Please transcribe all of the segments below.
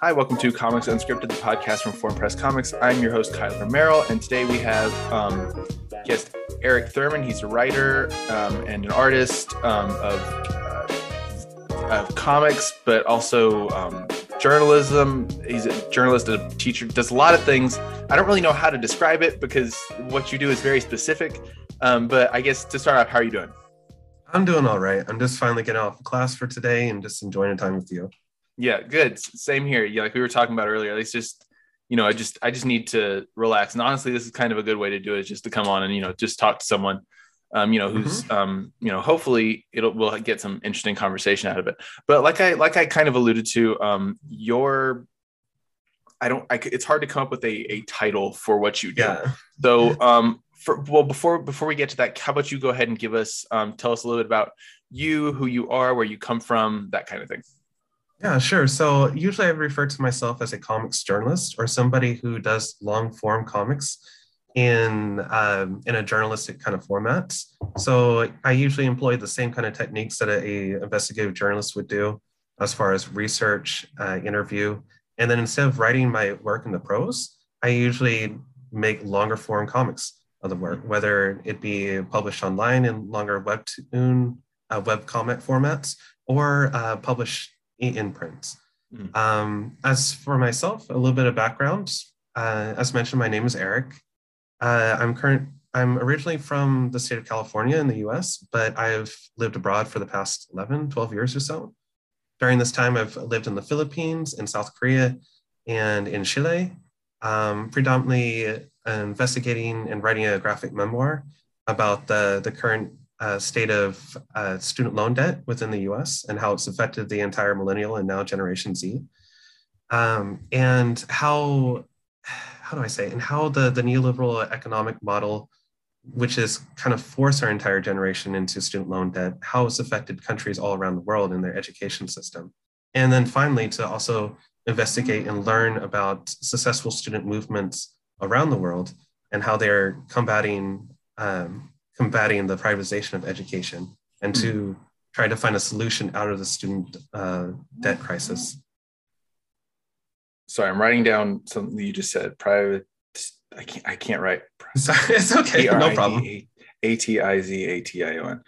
Hi, welcome to Comics Unscripted, the podcast from Foreign Press Comics. I'm your host, Kyler Merrill, and today we have um, guest Erik Thurman. He's a writer um, and an artist um, of, uh, of comics, but also um, journalism. He's a journalist, a teacher, does a lot of things. I don't really know how to describe it because what you do is very specific. Um, but I guess to start off, how are you doing? I'm doing all right. I'm just finally getting off class for today and just enjoying the time with you. Yeah, good. Same here. Yeah, like we were talking about earlier. It's just, you know, I just I just need to relax. And honestly, this is kind of a good way to do it, just to come on and you know just talk to someone, um, you know, who's mm-hmm. um, you know, hopefully it'll we'll get some interesting conversation out of it. But like I like I kind of alluded to, um, your I don't. I, it's hard to come up with a, a title for what you do. Yeah. So, um, for well, before before we get to that, how about you go ahead and give us, um, tell us a little bit about you, who you are, where you come from, that kind of thing. Yeah, sure. So usually I refer to myself as a comics journalist or somebody who does long form comics in um, in a journalistic kind of format. So I usually employ the same kind of techniques that a, a investigative journalist would do, as far as research, uh, interview, and then instead of writing my work in the prose, I usually make longer form comics of the work, whether it be published online in longer webtoon, uh, web comic formats, or uh, published in print. Mm. Um, as for myself, a little bit of background. Uh, as mentioned, my name is Erik. Uh, I'm current. I'm originally from the state of California in the US, but I've lived abroad for the past 11, 12 years or so. During this time, I've lived in the Philippines, in South Korea, and in Chile, um, predominantly investigating and writing a graphic memoir about the, the current uh, state of uh, student loan debt within the US and how it's affected the entire millennial and now Generation Z. Um, and how, how do I say, and how the, the neoliberal economic model, which has kind of forced our entire generation into student loan debt, how it's affected countries all around the world in their education system. And then finally, to also investigate and learn about successful student movements around the world and how they're combating um, combating the privatization of education and to hmm. try to find a solution out of the student uh, debt crisis. Sorry, I'm writing down something you just said. Private. I can't. I can't write. It's okay. No problem. A T I Z A T I O N.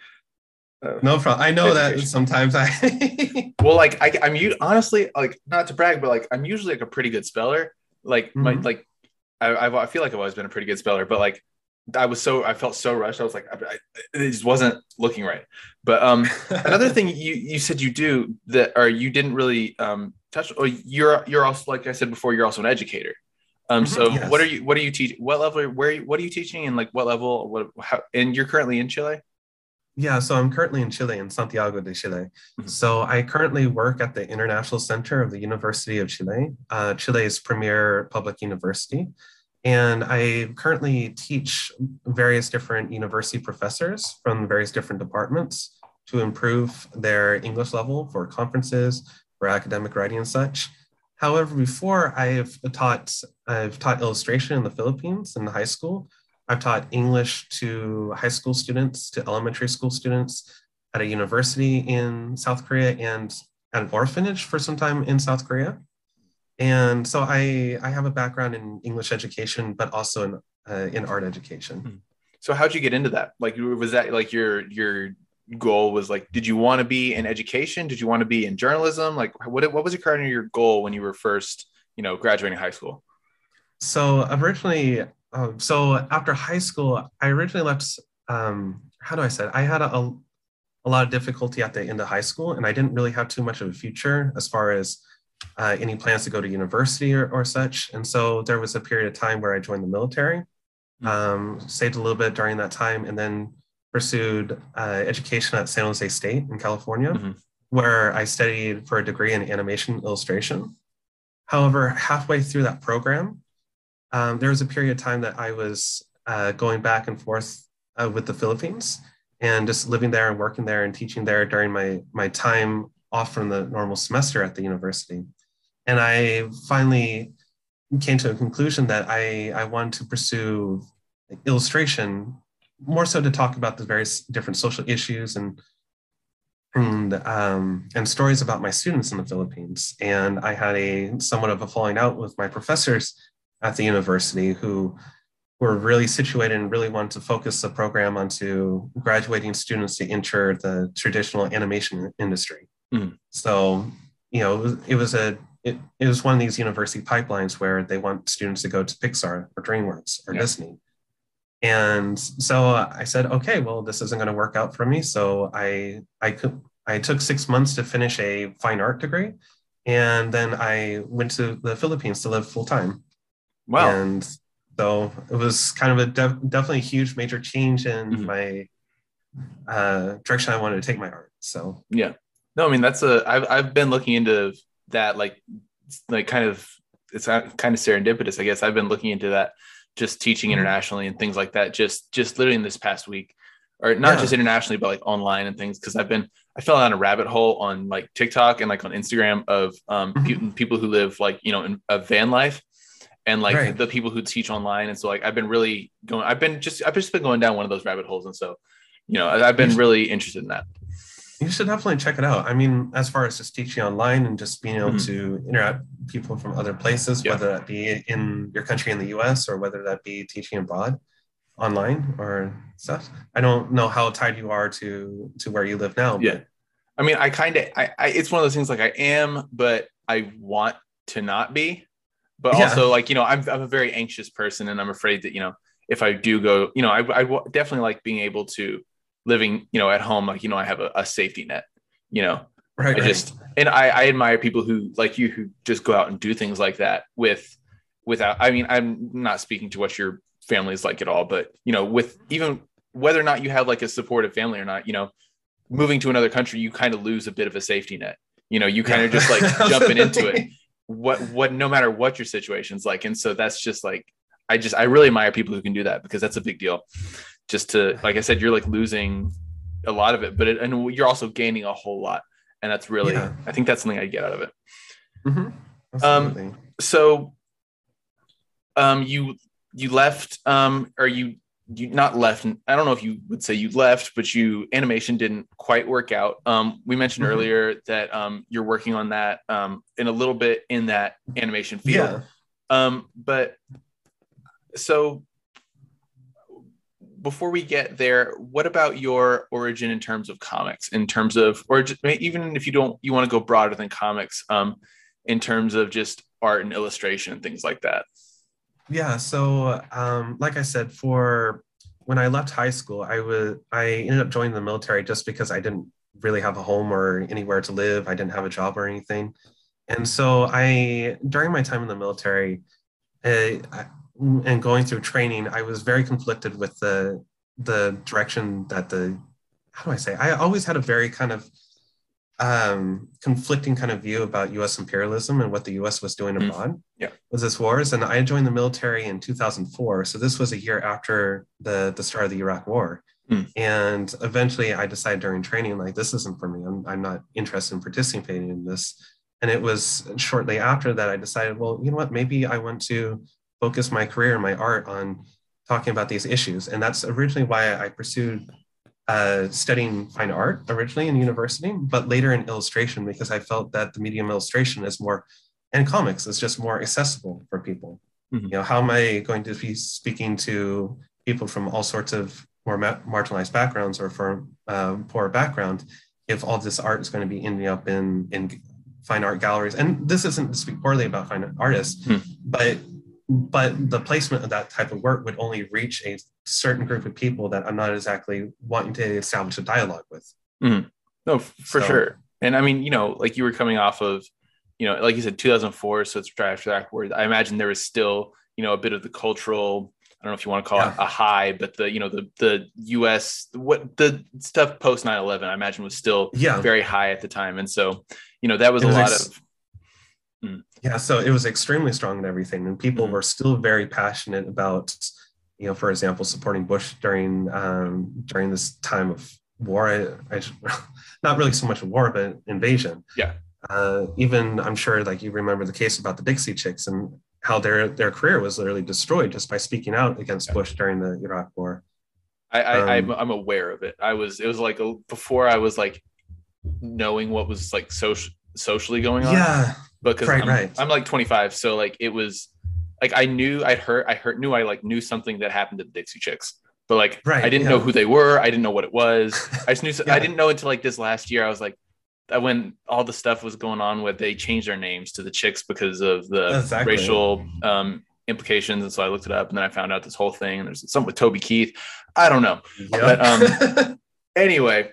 Uh, no problem. I know that sometimes I. well, like I, I'm you honestly like not to brag, but like I'm usually like a pretty good speller. Like mm-hmm. my like I, I feel like I've always been a pretty good speller, but like I was so I felt so rushed. I was like, I, I, it just wasn't looking right. But um, another thing you you said you do that, or you didn't really um touch. Or you're you're also like I said before, you're also an educator. Um, mm-hmm, so yes. what are you what are you teaching? What level? Where You, what are you teaching? And like what level? What how? And you're currently in Chile. Yeah, so I'm currently in Chile, in Santiago de Chile. Mm-hmm. So I currently work at the International Center of the University of Chile, uh, Chile's premier public university. And I currently teach various different university professors from various different departments to improve their English level for conferences, for academic writing and such. However, before I've taught, I've taught illustration in the Philippines in the high school. I've taught English to high school students, to elementary school students at a university in South Korea and at an orphanage for some time in South Korea and so I I have a background in English education, but also in uh, in art education. Hmm. So how'd you get into that? Like, was that like your your goal was like, did you want to be in education? Did you want to be in journalism? Like, what what was your kind of your goal when you were first, you know, graduating high school? So originally, um, so after high school, I originally left. Um, how do I say? It? I had a, a a lot of difficulty at the end of high school, and I didn't really have too much of a future as far as uh, any plans to go to university or, or, such. And so there was a period of time where I joined the military, hmm. um, saved a little bit during that time, and then pursued uh, education at San Jose State in California, mm-hmm. where I studied for a degree in animation illustration. However, halfway through that program, um, there was a period of time that I was uh, going back and forth uh, with the Philippines and just living there and working there and teaching there during my my time off from the normal semester at the university. And I finally came to a conclusion that I, I wanted to pursue illustration more so to talk about the various different social issues and and um, and stories about my students in the Philippines. And I had a somewhat of a falling out with my professors at the university who were really situated and really wanted to focus the program onto graduating students to enter the traditional animation industry. Mm. So, you know, it was a it, it was one of these university pipelines where they want students to go to Pixar or DreamWorks or yeah. Disney. And so I said, okay, well, this isn't going to work out for me. So I I could I took six months to finish a fine art degree, and then I went to the Philippines to live full time. Wow! And so it was kind of a def- definitely a huge major change in mm-hmm. my uh, direction I wanted to take my art. So yeah, no, I mean that's a I've I've been looking into that like like kind of it's kind of serendipitous, I guess. I've been looking into that just teaching mm-hmm. internationally and things like that just just literally in this past week or not yeah. just internationally but like online and things because i've been i fell down a rabbit hole on like tiktok and like on instagram of um, mm-hmm. people who live like you know in a van life and like right. the people who teach online and so like i've been really going i've been just i've just been going down one of those rabbit holes and so you know i've been really interested in that you should definitely check it out. I mean, as far as just teaching online and just being able mm-hmm. to interact with people from other places, yeah. whether that be in your country in the US or whether that be teaching abroad online or stuff. I don't know how tied you are to to where you live now. Yeah. I mean, I kind of I, I it's one of those things like I am, but I want to not be. But yeah. also like, you know, I'm I'm a very anxious person and I'm afraid that, you know, if I do go, you know, I I definitely like being able to living, you know, at home, like, you know, I have a, a safety net, you know, right, I right. just, and I, I admire people who like you, who just go out and do things like that with, without, I mean, I'm not speaking to what your family is like at all, but, you know, with even whether or not you have like a supportive family or not, you know, moving to another country, you kind of lose a bit of a safety net. You know, you kind of just like jumping into it. What, what, no matter what your situation's like. And so that's just like, I just, I really admire people who can do that because that's a big deal just to like I said, you're like losing a lot of it, but it, and you're also gaining a whole lot, and that's really yeah. I think that's something I get out of it. Mm-hmm. Um, so, um, you you left, um, or you you not left. I don't know if you would say you left, but you animation didn't quite work out. Um, we mentioned mm-hmm. earlier that um, you're working on that um, in a little bit in that animation field. Yeah. Um, but so before we get there, what about your origin in terms of comics? In terms of, or even if you don't, you want to go broader than comics, um, in terms of just art and illustration and things like that. Yeah. So, um, like I said, for when I left high school, I was I ended up joining the military just because I didn't really have a home or anywhere to live. I didn't have a job or anything, and so I during my time in the military, I, and going through training, I was very conflicted with the the direction that the how do I say? I always had a very kind of um, conflicting kind of view about U.S. imperialism and what the U.S. was doing mm. abroad yeah. with this wars. And I joined the military in 2004, so this was a year after the the start of the Iraq War. Mm. And eventually, I decided during training, like this isn't for me. I'm I'm not interested in participating in this. And it was shortly after that I decided, well, you know what? Maybe I want to focus my career and my art on talking about these issues. And that's originally why I pursued uh, studying fine art originally in university, but later in illustration because I felt that the medium illustration is more, and comics is just more accessible for people. Mm-hmm. You know, how am I going to be speaking to people from all sorts of more ma- marginalized backgrounds or from uh, poor background if all this art is going to be ending up in in fine art galleries? And this isn't to speak poorly about fine artists, mm-hmm. but but the placement of that type of work would only reach a certain group of people that I'm not exactly wanting to establish a dialogue with. Mm-hmm. No, for so, sure. And I mean, you know, like you were coming off of, you know, like you said, 2004, so it's right after that word. I imagine there was still, you know, a bit of the cultural. I don't know if you want to call yeah. it a high, but the you know the the U.S. what the stuff post 9/11, I imagine was still yeah. very high at the time, and so you know that was it a lot ex- of Mm. Yeah, so it was extremely strong in everything, and people mm. were still very passionate about, you know, for example, supporting Bush during um, during this time of war. I, I, not really so much a war, but invasion. Yeah. Uh, even I'm sure, like you remember the case about the Dixie Chicks and how their their career was literally destroyed just by speaking out against Bush during the Iraq War. I, I um, I'm, aware of it. I was it was like a, before I was like knowing what was like social socially going on. Yeah, because right, I'm, right. I'm like 25, so like it was like I knew I'd heard I heard knew I like knew something that happened to the Dixie Chicks, but like right, I didn't yeah. know who they were. I didn't know what it was. I just knew yeah. I didn't know until like this last year. I was like when all the stuff was going on with they changed their names to the Chicks because of the exactly. racial um, implications, and so I looked it up, and then I found out this whole thing. And there's something with Toby Keith. I don't know, yep. but um, anyway.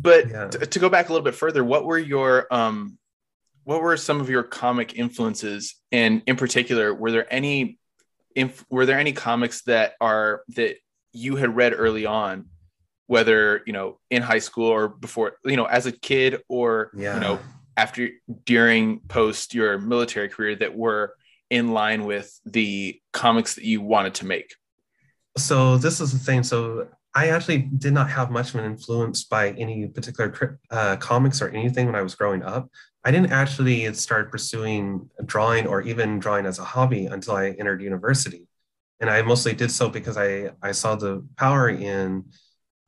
But yeah. to, to go back a little bit further, what were your um, what were some of your comic influences and in particular were there any inf- were there any comics that are that you had read early on whether you know in high school or before you know as a kid or yeah. you know after during post your military career that were in line with the comics that you wanted to make so this is the thing so I actually did not have much of an influence by any particular uh, comics or anything when I was growing up. I didn't actually start pursuing drawing or even drawing as a hobby until I entered university. And I mostly did so because I, I saw the power in,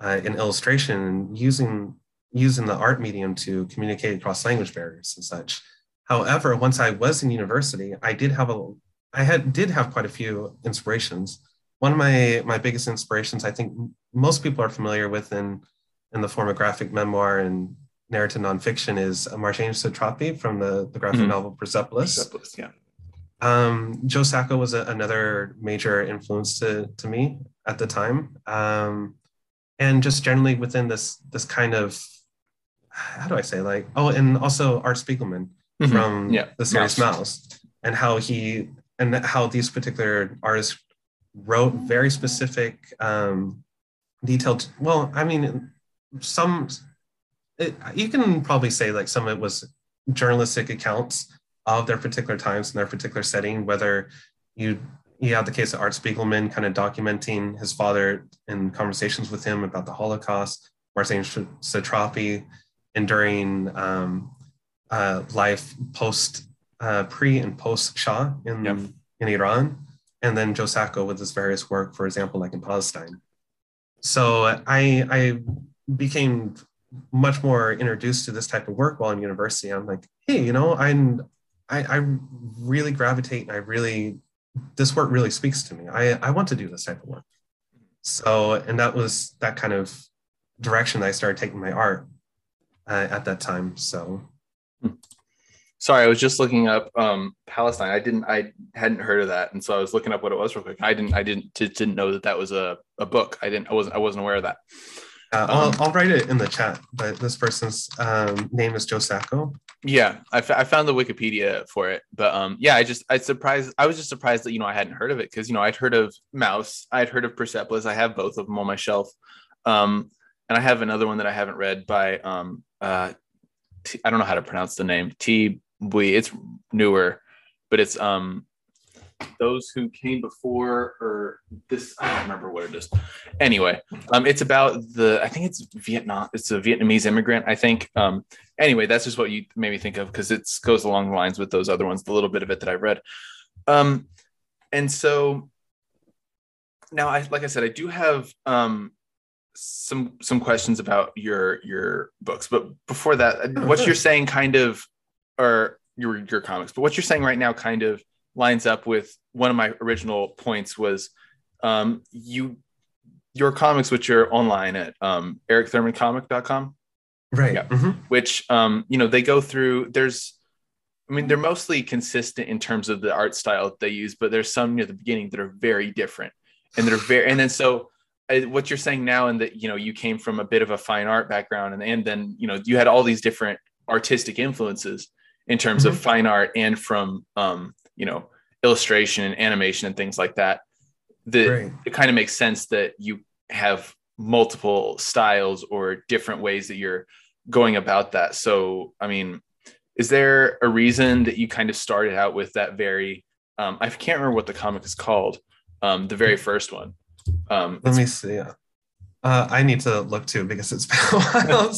uh, in illustration and using, using the art medium to communicate across language barriers and such. However, once I was in university, I did have a, I had, did have quite a few inspirations. One of my, my biggest inspirations, I think most people are familiar with in, in the form of graphic memoir and narrative nonfiction is Marjane Satrapi from the, the graphic mm-hmm. novel Persepolis. Persepolis, yeah. Um, Joe Sacco was a, another major influence to, to me at the time. Um, and just generally within this this kind of how do I say like oh and also Art Spiegelman mm-hmm. from yeah. the series Maus. Maus and how he and how these particular artists wrote very specific um, detailed well I mean some it, you can probably say like some of it was journalistic accounts of their particular times and their particular setting, whether you you have the case of Art Spiegelman kind of documenting his father in conversations with him about the Holocaust, Marjane Satrapi enduring um, uh, life post uh, pre and post Shah in, yep. in Iran, and then Joe Sacco with his various work, for example, like in Palestine. So I I became much more introduced to this type of work while in university. I'm like, hey, you know, I'm I, I really gravitate and I really this work really speaks to me. I, I want to do this type of work. So, and that was that kind of direction that I started taking my art uh, at that time. So, sorry, I was just looking up um, Palestine. I didn't, I hadn't heard of that, and so I was looking up what it was real quick. I didn't, I didn't, didn't know that that was a, a book. I didn't, I wasn't, I wasn't aware of that. Uh, I'll, um, I'll write it in the chat, but this person's um, name is Joe Sacco. Yeah, I, f- I found the Wikipedia for it, but um, yeah, I just I surprised I was just surprised that you know I hadn't heard of it because you know I'd heard of Maus, I'd heard of Persepolis, I have both of them on my shelf, um, and I have another one that I haven't read by um uh, T- I don't know how to pronounce the name T Bui. It's newer, but it's um those who came before or this i don't remember what it is. Anyway um it's about the i think it's vietnam it's a vietnamese immigrant i think. Um anyway that's just what you made me think of because it goes along the lines with those other ones the little bit of it that i read. Um and so now i like i said i do have um some some questions about your your books but before that what you're saying kind of or your your comics but what you're saying right now kind of lines up with one of my original points was um, you your comics which are online at um, ericthurmancomic.com right yeah. Mm-hmm. which um, you know they go through there's i mean they're mostly consistent in terms of the art style they use but there's some near the beginning that are very different and they're very and then so uh, what you're saying now and that you know you came from a bit of a fine art background and, and then you know you had all these different artistic influences in terms mm-hmm. of fine art and from um, you know illustration and animation and things like that that right. it kind of makes sense that you have multiple styles or different ways that you're going about that so i mean is there a reason that you kind of started out with that very um, i can't remember what the comic is called um, the very first one um, let me see yeah. Uh, I need to look too because it's been a while.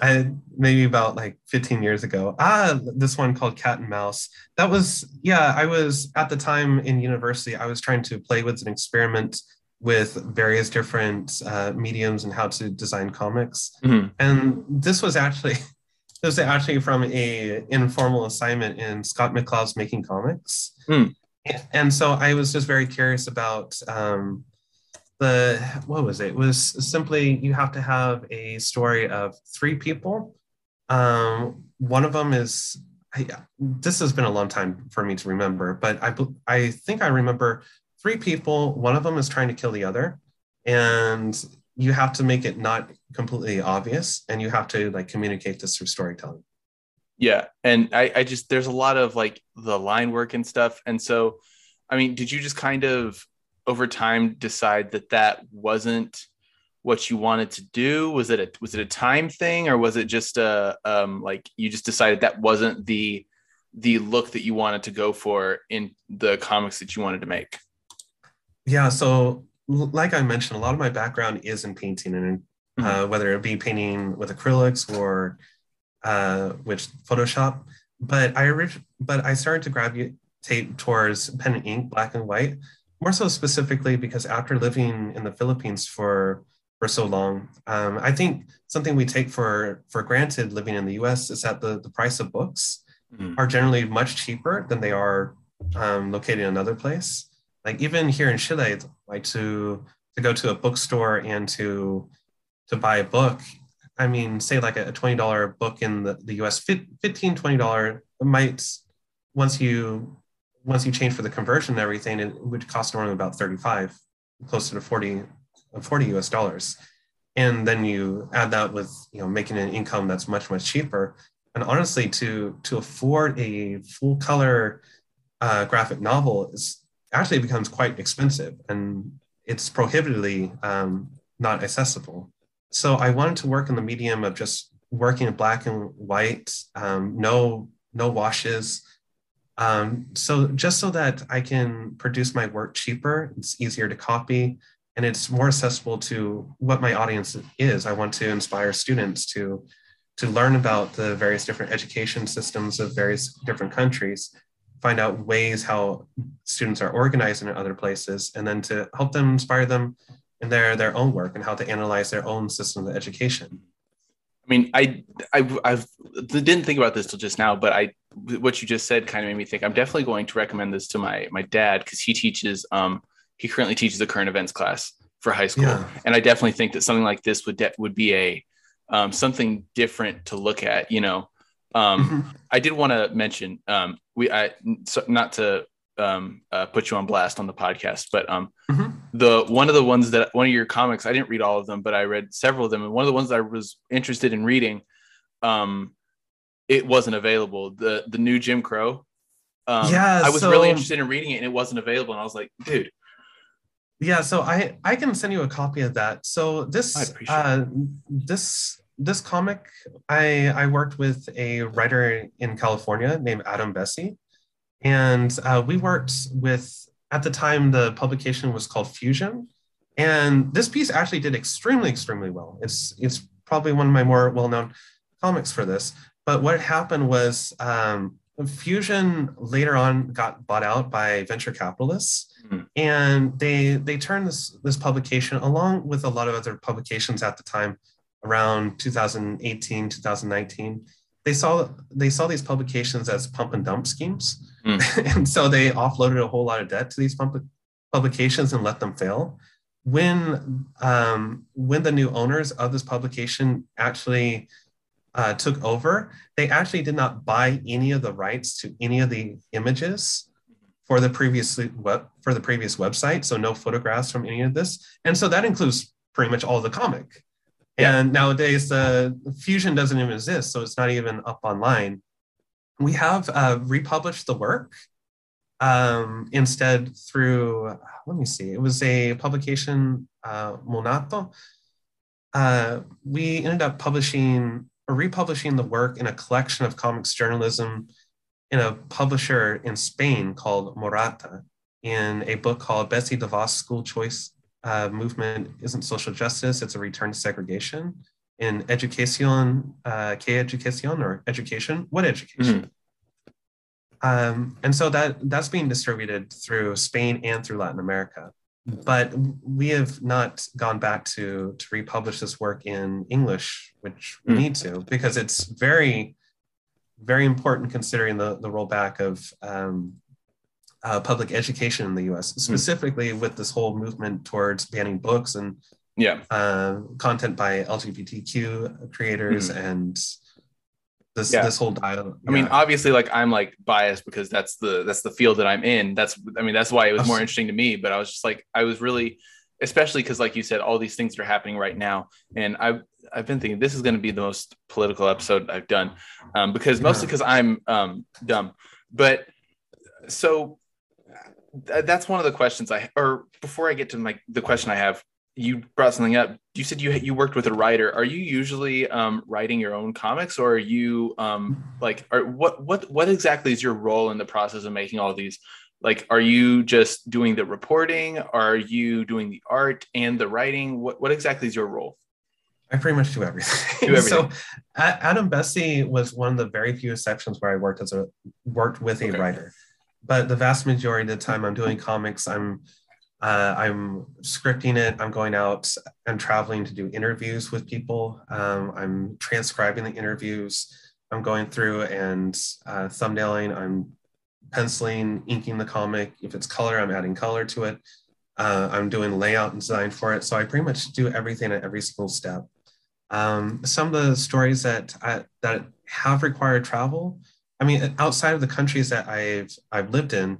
I, maybe about like 15 years ago. Ah, this one called Cat and Mouse. That was, yeah, I was at the time in university, I was trying to play with an experiment with various different uh, mediums and how to design comics. Mm-hmm. And this was actually, this was actually from a informal assignment in Scott McCloud's Making Comics. Mm. And so I was just very curious about um, the what was it? it? was simply you have to have a story of three people um, one of them is I, this has been a long time for me to remember but i i think i remember three people one of them is trying to kill the other and you have to make it not completely obvious and you have to like communicate this through storytelling yeah and i i just there's a lot of like the line work and stuff and so i mean did you just kind of over time decide that that wasn't what you wanted to do? Was it a was it a time thing, or was it just a um, like you just decided that wasn't the the look that you wanted to go for in the comics that you wanted to make? Yeah, so like I mentioned, a lot of my background is in painting, and mm-hmm. uh, whether it be painting with acrylics or uh, which Photoshop. But I but I started to gravitate towards pen and ink, black and white, more so specifically because after living in the Philippines for for so long, um, I think something we take for for granted living in the U.S. is that the the price of books mm. are generally much cheaper than they are um, located in another place. Like even here in Chile, like to to go to a bookstore and to to buy a book, I mean, say like a $20 book in the, the US, $15, $20 might, once you once you change for the conversion and everything, it would cost normally about 35, closer to 40, 40 US dollars. And then you add that with you know making an income that's much, much cheaper. And honestly, to to afford a full color uh, graphic novel is actually becomes quite expensive and it's prohibitively um, not accessible. So I wanted to work in the medium of just working in black and white, um, no no washes, um, so just so that I can produce my work cheaper, it's easier to copy, and it's more accessible to what my audience is. I want to inspire students to to learn about the various different education systems of various different countries, find out ways how students are organized in other places, and then to help them inspire them in their their own work and how to analyze their own system of education. I mean, I, I, I've didn't think about this till just now, but I, what you just said kind of made me think. I'm definitely going to recommend this to my my dad because he teaches. Um, he currently teaches a current events class for high school, yeah. and I definitely think that something like this would de- would be a um, something different to look at. You know, um, mm-hmm. I did want to mention um, we I so not to um, uh, put you on blast on the podcast, but um, mm-hmm. the one of the ones that one of your comics, I didn't read all of them, but I read several of them, and one of the ones that I was interested in reading, um, it wasn't available. The the new Jim Crow. Um, yeah, I was so, really interested in reading it, and it wasn't available, and I was like, dude. Yeah, so I I can send you a copy of that. So this uh, this this comic, I I worked with a writer in California named Adam Bessie and uh, we worked with, at the time, the publication was called Fusion. And this piece actually did extremely, extremely well. It's, it's probably one of my more well known comics for this. But what happened was um, Fusion later on got bought out by venture capitalists. Mm-hmm. And they, they turned this, this publication, along with a lot of other publications at the time, around 2018, 2019, they saw they saw these publications as pump and dump schemes Mm. and so they offloaded a whole lot of debt to these pub- publications and let them fail. When um, when the new owners of this publication actually uh, took over, they actually did not buy any of the rights to any of the images for the previous web for the previous website. So no photographs from any of this, and so that includes pretty much all the comic. Yeah. And nowadays, the uh, Fusion doesn't even exist, so it's not even up online we have uh, republished the work um, instead through, let me see, it was a publication, uh, Monato. Uh, we ended up publishing or republishing the work in a collection of comics journalism in a publisher in Spain called Morata in a book called Betsy DeVos School Choice uh, movement isn't social justice, it's a return to segregation. In education, uh, ¿qué educación or education? What education? Mm-hmm. Um, and so that that's being distributed through Spain and through Latin America. But we have not gone back to to republish this work in English, which we mm. need to, because it's very, very important considering the, the rollback of um, uh, public education in the U.S., mm. specifically with this whole movement towards banning books and yeah uh, content by LGBTQ creators mm. and this yeah. this whole dialogue. Yeah. I mean, obviously, like I'm like biased because that's the that's the field that I'm in. That's I mean, that's why it was more interesting to me. But I was just like, I was really, especially because, like you said, all these things are happening right now, and I've I've been thinking this is going to be the most political episode I've done, um, because mostly because I'm um, dumb. But so th- that's one of the questions I or before I get to my the question I have you brought something up. You said you you worked with a writer. Are you usually um, writing your own comics, or are you um, like, are, what what what exactly is your role in the process of making all these? Like, are you just doing the reporting? Are you doing the art and the writing? What what exactly is your role? I pretty much do everything. Do everything. so, Adam Bessie was one of the very few exceptions where I worked as a worked with a okay. writer. But the vast majority of the time, I'm doing comics. I'm uh, I'm scripting it. I'm going out and traveling to do interviews with people. Um, I'm transcribing the interviews. I'm going through and uh, thumbnailing. I'm penciling, inking the comic. If it's color, I'm adding color to it. Uh, I'm doing layout and design for it. So I pretty much do everything at every single step. Um, some of the stories that I, that have required travel, I mean, outside of the countries that I've I've lived in,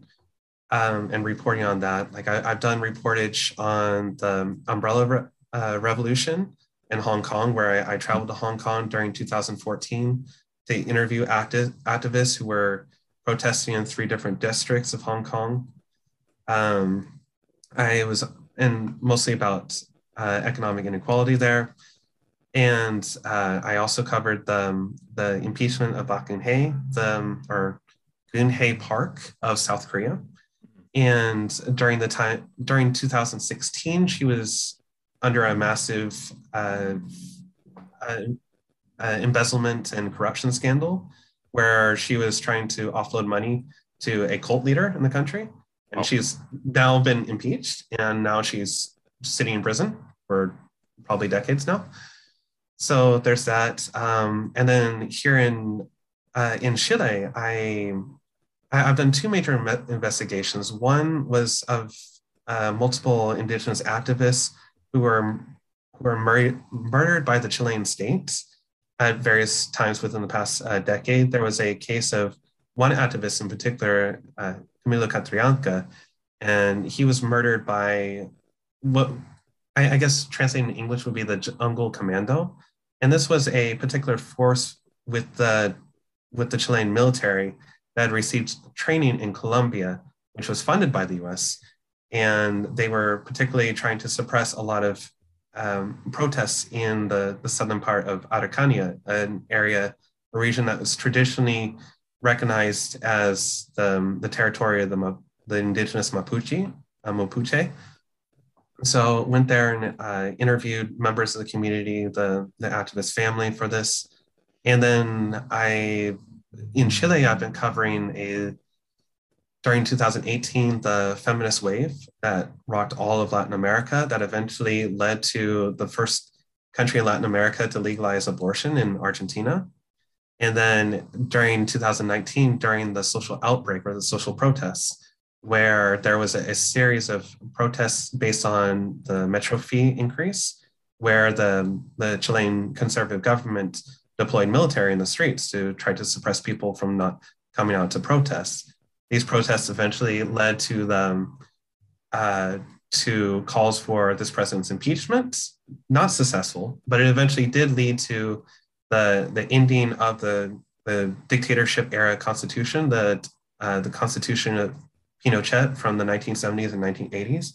um, and reporting on that. Like I, have done reportage on the umbrella re- uh, revolution in Hong Kong, where I, I, traveled to Hong Kong during 2014 to interview acti- activists who were protesting in three different districts of Hong Kong. Um, I was in mostly about uh, economic inequality there. And uh, I also covered the, the impeachment of Park Geun-hye, the, or Geun-hye Park of South Korea and during the time during 2016 she was under a massive uh, uh, uh, embezzlement and corruption scandal where she was trying to offload money to a cult leader in the country. And oh. she's now been impeached and now she's sitting in prison for probably decades now. So there's that. Um, and then here in uh, in chile i I've done two major investigations. One was of uh, multiple indigenous activists who were who were mur- murdered by the Chilean state at various times within the past uh, decade. There was a case of one activist in particular, uh, Camilo Catrillanca, and he was murdered by what I, I guess translating in English would be the Jungle Commando. And this was a particular force with the with the Chilean military that received training in Colombia, which was funded by the US. And they were particularly trying to suppress a lot of um, protests in the, the southern part of Araucania, an area, a region that was traditionally recognized as the, the territory of the, the indigenous Mapuche, uh, Mapuche. So went there and uh, interviewed members of the community, the, the activist family for this. And then I in Chile, I've been covering a during 2018 the feminist wave that rocked all of Latin America that eventually led to the first country in Latin America to legalize abortion in Argentina. And then during 2019, during the social outbreak or the social protests, where there was a, series of protests based on the metro fee increase, where the, the Chilean conservative government deployed military in the streets to try to suppress people from not coming out to protest. These protests eventually led to the uh, to calls for this president's impeachment, not successful, but it eventually did lead to the the ending of the the dictatorship era constitution, the uh, the constitution of Pinochet from the 1970s and 1980s,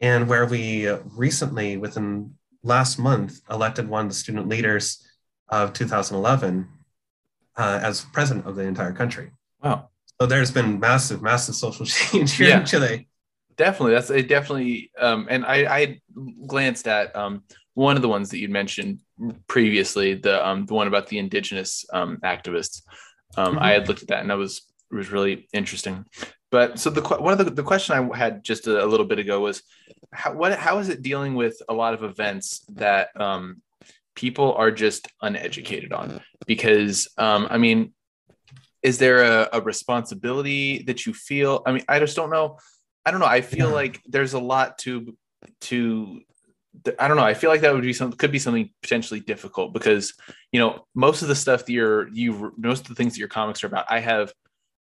and where we recently, within last month, elected one of the student leaders of 2011 uh, as president of the entire country. Wow. So there's been massive, massive social change here yeah. in Chile. definitely that's it definitely um and i i glanced at um one of the ones that you'd mentioned previously the um the one about the indigenous um activists um mm-hmm. i had looked at that and that was was really interesting but so the one of the, the question i had just a, a little bit ago was how what how is it dealing with a lot of events that um people are just uneducated on because um i mean is there a, a responsibility that you feel i mean i just don't know I don't know. I feel yeah. like there's a lot to to I don't know. I feel like that would be some could be something potentially difficult because you know most of the stuff that you're you most of the things that your comics are about. I have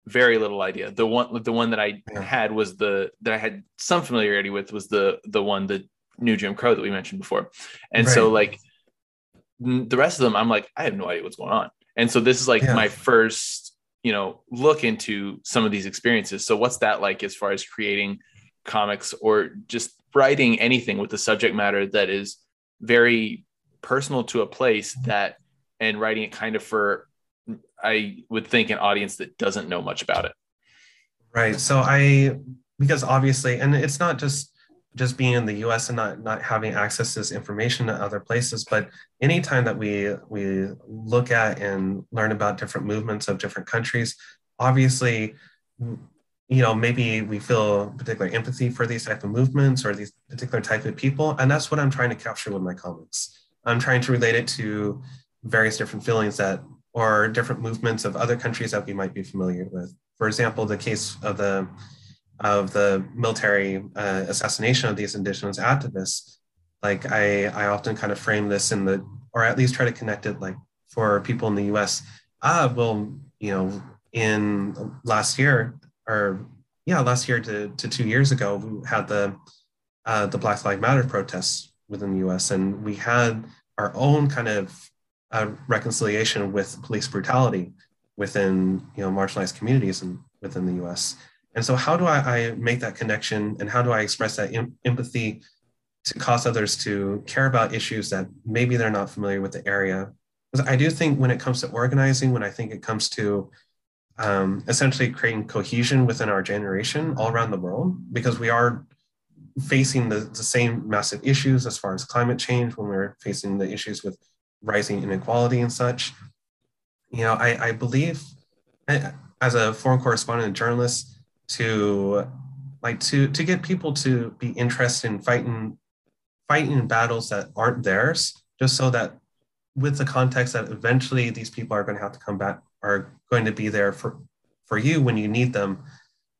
very little idea. The one the one that I yeah. had was the that I had some familiarity with was the the one the new Jim Crow that we mentioned before, and right. so like the rest of them, I'm like I have no idea what's going on, and so this is like yeah. my first you know look into some of these experiences. So what's that like as far as creating comics or just writing anything with the subject matter that is very personal to a place mm-hmm. that and writing it kind of for i would think an audience that doesn't know much about it? Right. So i because obviously and it's not just just being in the US and not not having access to this information to other places. But anytime that we we look at and learn about different movements of different countries, obviously, you know, maybe we feel particular empathy for these type of movements or these particular type of people. And that's what I'm trying to capture with my comics. I'm trying to relate it to various different feelings that or different movements of other countries that we might be familiar with. For example, the case of the of the military uh, assassination of these indigenous activists, like I, I often kind of frame this in the, or at least try to connect it like for people in the U.S. Ah, well, you know, in last year or yeah, last year to, to two years ago, we had the uh, the Black Lives Matter protests within the U.S. and we had our own kind of uh, reconciliation with police brutality within you know marginalized communities and within the U.S. And so, how do I, I make that connection and how do I express that em- empathy to cause others to care about issues that maybe they're not familiar with the area? Because I do think when it comes to organizing, when I think it comes to um, essentially creating cohesion within our generation all around the world, because we are facing the, the same massive issues as far as climate change, when we're facing the issues with rising inequality and such. You know, I, I believe eh, as a foreign correspondent and journalist, to like to to get people to be interested in fighting fighting battles that aren't theirs just so that with the context that eventually these people are going to have to come back are going to be there for for you when you need them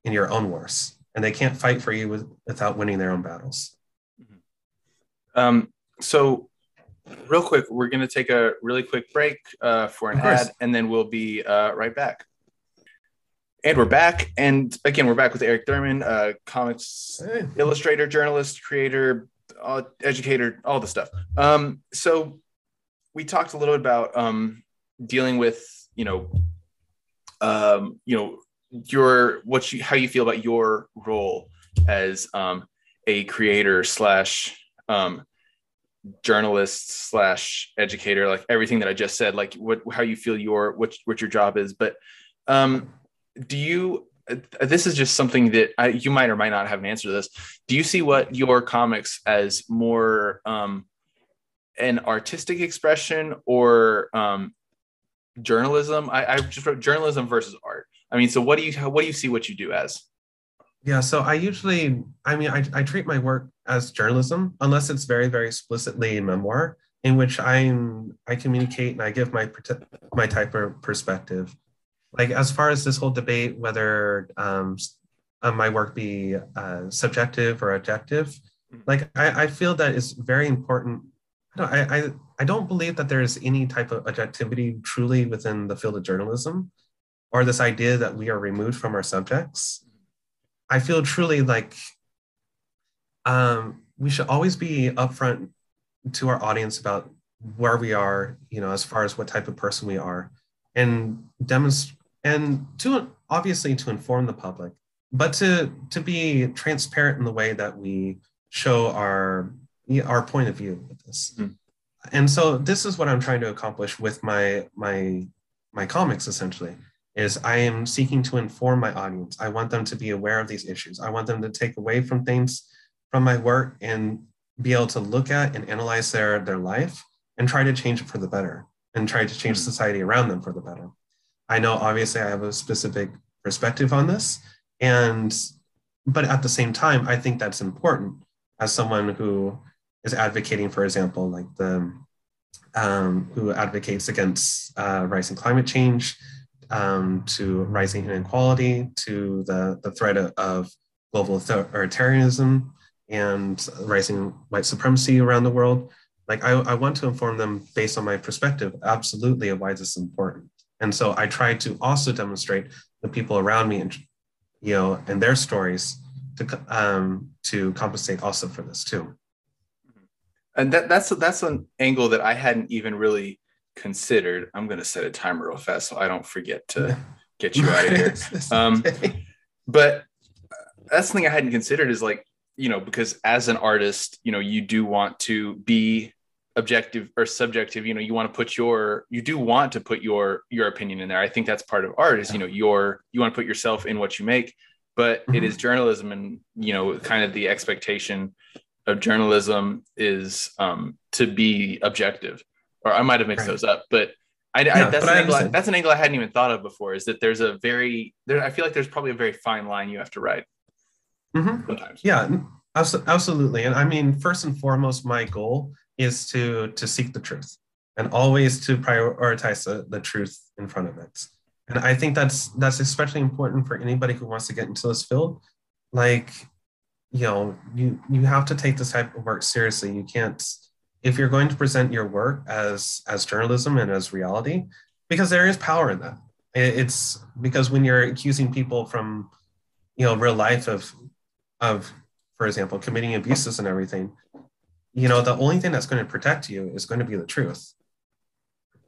in your own wars and they can't fight for you with, without winning their own battles. Mm-hmm. um, so real quick we're going to take a really quick break uh, for an ad and then we'll be uh, right back and we're back. And again, we're back with Erik Thurman, uh, comics hey. illustrator, journalist, creator, uh, educator, all the stuff. Um, so we talked a little bit about um, dealing with, you know, um, you know, your what you how you feel about your role as um, a creator slash um, journalist slash educator, like everything that I just said, like what how you feel your what what your job is, but um do you uh, this is just something that I, you might or might not have an answer to this. Do you see what your comics as more um, an artistic expression or um, journalism? I, I just wrote journalism versus art. I mean so what do you what do you see what you do as? Yeah so i usually i mean I, I treat my work as journalism unless it's very very explicitly a memoir in which i'm i communicate and i give my my type of perspective like as far as this whole debate whether um, uh, my work be uh, subjective or objective mm-hmm. like I, I feel that it's very important I, I, I don't believe that there's any type of objectivity truly within the field of journalism or this idea that we are removed from our subjects i feel truly like um, we should always be upfront to our audience about where we are you know as far as what type of person we are and demonstrate and to obviously to inform the public, but to to be transparent in the way that we show our our point of view with this. Mm-hmm. And so this is what I'm trying to accomplish with my my my comics essentially is I am seeking to inform my audience. I want them to be aware of these issues. I want them to take away from things from my work and be able to look at and analyze their, their life and try to change it for the better and try to change hmm. society around them for the better. I know obviously I have a specific perspective on this. And but at the same time I think that's important as someone who is advocating for example like the um, who advocates against uh, rising climate change um, to rising inequality to the, the threat of, of global authoritarianism and rising white supremacy around the world. Like I, I want to inform them based on my perspective absolutely of why this is important and so i try to also demonstrate the people around me and you know and their stories to um, to compensate also for this too. And that that's that's an angle that i hadn't even really considered. I'm going to set a timer real fast so i don't forget to get you out of here um, but that's the thing i hadn't considered is like you know because as an artist you know you do want to be objective or subjective you know you want to put your you do want to put your your opinion in there i think that's part of art is you know your you want to put yourself in what you make but mm-hmm. it is journalism and you know kind of the expectation of journalism is um to be objective or i might have mixed right. those up but I, I that's, an angle I, that's an angle I hadn't even thought of before. Is that there's a very there? I feel like there's probably a very fine line you have to write. Mm-hmm. Sometimes. Yeah, absolutely. And I mean, first and foremost, my goal is to to seek the truth and always to prioritize the, the truth in front of it. And I think that's that's especially important for anybody who wants to get into this field. Like, you know, you you have to take this type of work seriously. You can't if you're going to present your work as as journalism and as reality, because there is power in that. It's because when you're accusing people from, you know, real life of of, for example, committing abuses and everything, you know, the only thing that's going to protect you is going to be the truth.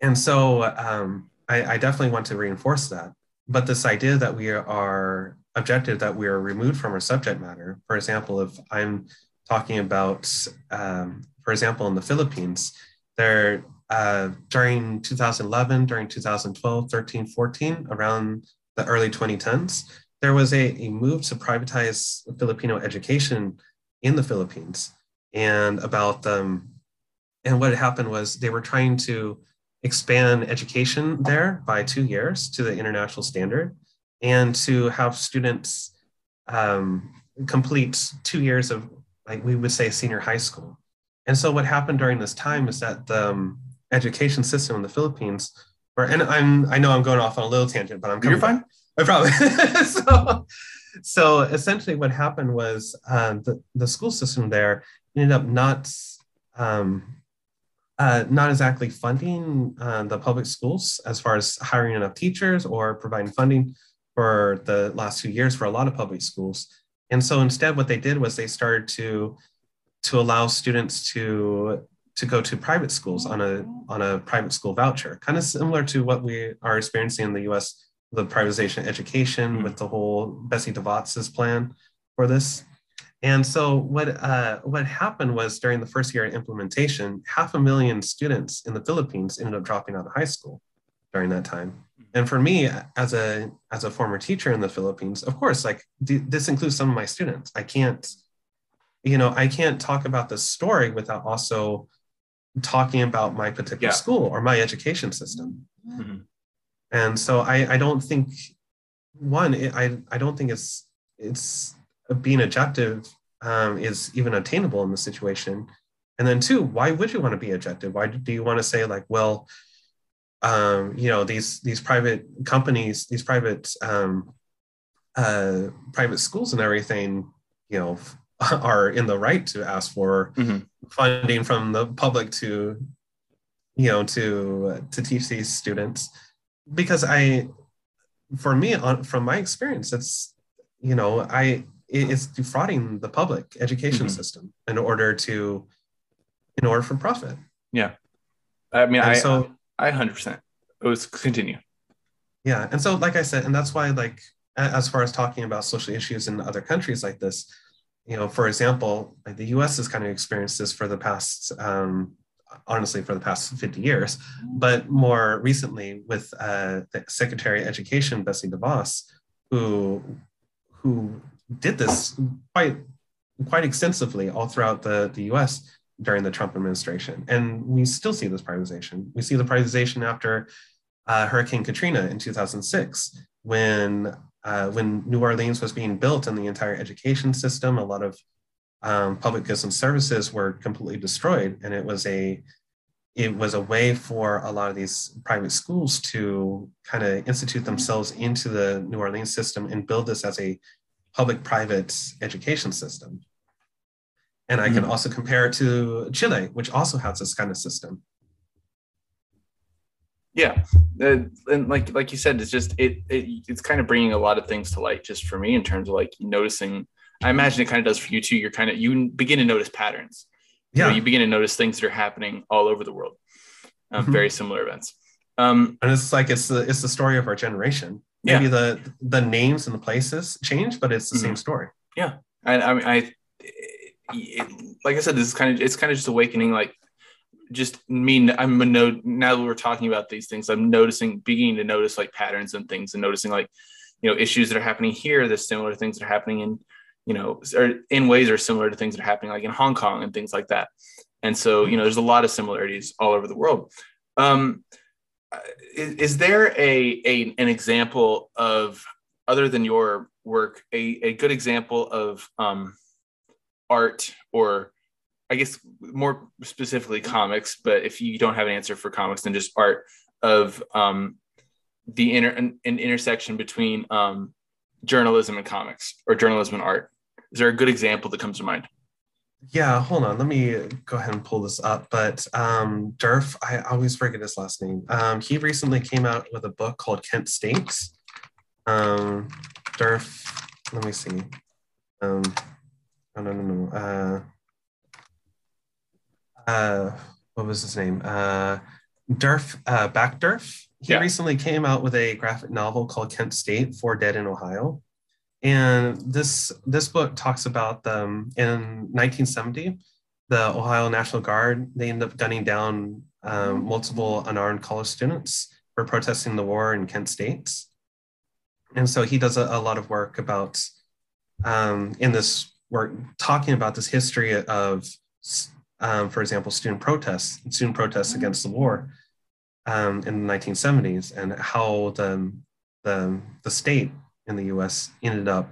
And so um, I, I definitely want to reinforce that. But this idea that we are objective, that we are removed from our subject matter, for example, if I'm talking about, um, for example, in the Philippines, there uh, during 2011, during 2012, 13, 14, around the early 2010s, there was a, a move to privatize Filipino education in the Philippines. And about um, and what had happened was they were trying to expand education there by two years to the international standard and to have students um, complete two years of like we would say senior high school. And so what happened during this time is that the um, education system in the Philippines, or and I'm I know I'm going off on a little tangent, but I'm you're fine. Back. I promise. so, so essentially, what happened was uh, the the school system there ended up not um, uh, not exactly funding uh, the public schools as far as hiring enough teachers or providing funding for the last few years for a lot of public schools. And so instead, what they did was they started to to allow students to to go to private schools on a on a private school voucher, kind of similar to what we are experiencing in the U.S the privatization of education mm-hmm. with the whole Betsy DeVos's plan for this. And so what uh, what happened was during the first year of implementation, half a million students in the Philippines ended up dropping out of high school during that time. Mm-hmm. And for me, as a as a former teacher in the Philippines, of course, like th- this includes some of my students. I can't, you know, I can't talk about this story without also talking about my particular yeah. school or my education system. Mm-hmm. And so I, I don't think one, I, I don't think it's it's being objective um, is even attainable in the situation. And then two, why would you want to be objective? Why do you want to say like, well, um, you know, these these private companies, these private um, uh, private schools and everything, you know, are in the right to ask for mm-hmm. funding from the public to, you know, to uh, to teach these students because I, for me, on, from my experience, it's you know I it's defrauding the public education mm-hmm. system in order to in order for profit. Yeah, I mean, and I so I hundred percent. It was continue. Yeah, and so like I said, and that's why like as far as talking about social issues in other countries like this, you know, for example, like the U.S. has kind of experienced this for the past um, honestly for the past 50 years. But more recently, with uh, the Secretary of Education, Betsy DeVos, who, who did this quite, quite extensively all throughout the, the US during the Trump administration. And we still see this privatization. We see the privatization after uh, Hurricane Katrina in 2006, when, uh, when New Orleans was being built and the entire education system, a lot of um, public goods and services were completely destroyed. And it was a it was a way for a lot of these private schools to kind of institute themselves into the New Orleans system and build this as a public-private education system. And I mm-hmm. can also compare it to Chile, which also has this kind of system. Yeah, uh, and like like you said, it's just it, it it's kind of bringing a lot of things to light just for me in terms of like noticing. I imagine it kind of does for you too. You're kind of you begin to notice patterns. Yeah, you, know, you begin to notice things that are happening all over the world. Um, mm-hmm. Very similar events. Um, and it's like it's the it's the story of our generation. Maybe yeah. the the names and the places change, but it's the mm-hmm. same story. Yeah, and I mean I it, like I said, this is kind of it's kind of just awakening. Like, just me. I'm a note now that we're talking about these things. I'm noticing, beginning to notice like patterns and things, and noticing like you know issues that are happening here. The similar things that are happening in you know or in ways are similar to things that are happening like in Hong Kong and things like that. And so you know there's a lot of similarities all over the world. Um, is, is there a, a an example of other than your work a, a good example of um, art or I guess more specifically comics, but if you don't have an answer for comics, then just art of um, the inter an, an intersection between um, journalism and comics or journalism and art. Is there a good example that comes to mind? Yeah, hold on. Let me go ahead and pull this up. But um, Derf, I always forget his last name. Um, he recently came out with a book called Kent States. Um, Derf, let me see. Um, no, no, no, no. Uh, uh, what was his name? Uh, Derf uh, Back Backderf. He yeah. recently came out with a graphic novel called Kent State: Four Dead in Ohio, and this this book talks about them in 1970. The Ohio National Guard they ended up gunning down um, multiple unarmed college students for protesting the war in Kent State, and so he does a, a lot of work about um, in this we're talking about this history of, um, for example, student protests, student protests mm-hmm. against the war um, in the 1970s, and how the, the, the state in the US ended up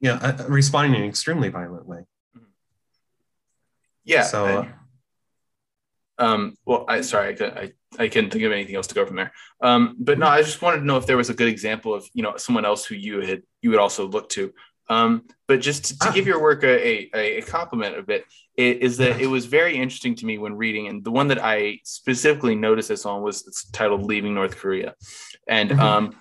you know, uh, responding in an extremely violent way. Yeah. So, um, well, I sorry, I, I, I couldn't think of anything else to go from there. Um, but no, I just wanted to know if there was a good example of you know someone else who you had you would also look to um, but just to, to ah. give your work a, a, a compliment a bit, is that it was very interesting to me when reading, and the one that I specifically noticed this on was it's titled "Leaving North Korea," and mm-hmm. um,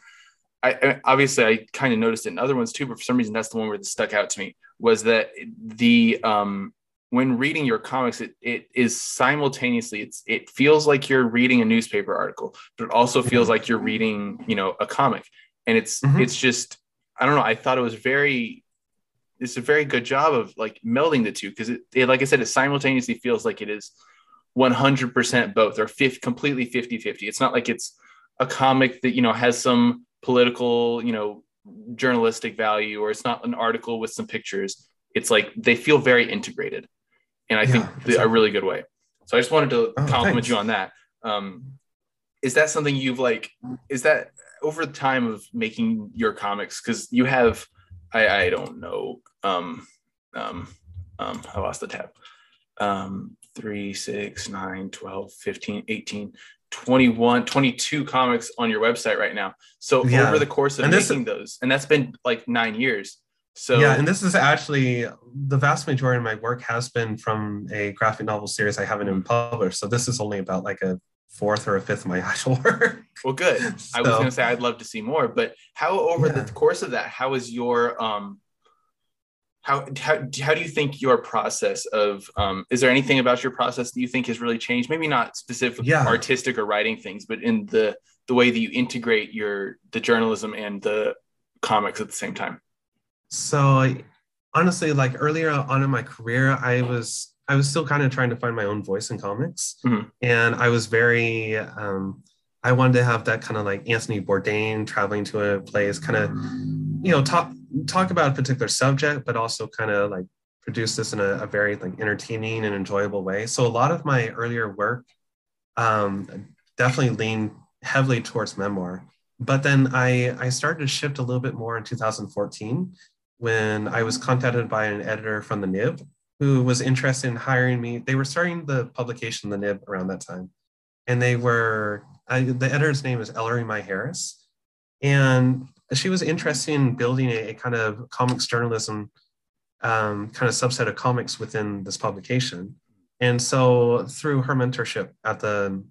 I, I, obviously I kind of noticed it in other ones too, but for some reason that's the one where it stuck out to me was that the um, when reading your comics, it, it is simultaneously it's it feels like you're reading a newspaper article, but it also feels like you're reading you know a comic, and it's mm-hmm. it's just I don't know. I thought it was very, it's a very good job of like melding the two because it, it, like I said, it simultaneously feels like it is 100% both or 50, completely 50 50. It's not like it's a comic that, you know, has some political, you know, journalistic value or it's not an article with some pictures. It's like they feel very integrated. And I yeah, think exactly. a really good way. So I just wanted to oh, compliment thanks. you on that. Um, is that something you've like, is that over the time of making your comics because you have I, I don't know um um um I lost the tab um 3 6 9 12 15 18 21 22 comics on your website right now so yeah. over the course of and making this, those and that's been like nine years so yeah and this is actually the vast majority of my work has been from a graphic novel series i haven't even published so this is only about like a fourth or a fifth of my actual work. Well, good. so, I was going to say I'd love to see more, but how over yeah. the course of that, how is your um, how, how, how do you think your process of um, is there anything about your process that you think has really changed maybe not specifically yeah. artistic or writing things but in the the way that you integrate your the journalism and the comics at the same time so honestly like earlier on in my career i was I was still kind of trying to find my own voice in comics, Mhm. and I was very um, I wanted to have that kind of like Anthony Bourdain traveling to a place, kind of you know talk talk about a particular subject, but also kind of like produce this in a, a very like entertaining and enjoyable way. So a lot of my earlier work um, definitely leaned heavily towards memoir. But then I, I started to shift a little bit more in 2014 when I was contacted by an editor from the Nib who was interested in hiring me. They were starting the publication, the Nib, around that time. And they were, I, the editor's name is Eleri Mai Harris. And she was interested in building a, a kind of comics journalism um, kind of subset of comics within this publication. And so through her mentorship at the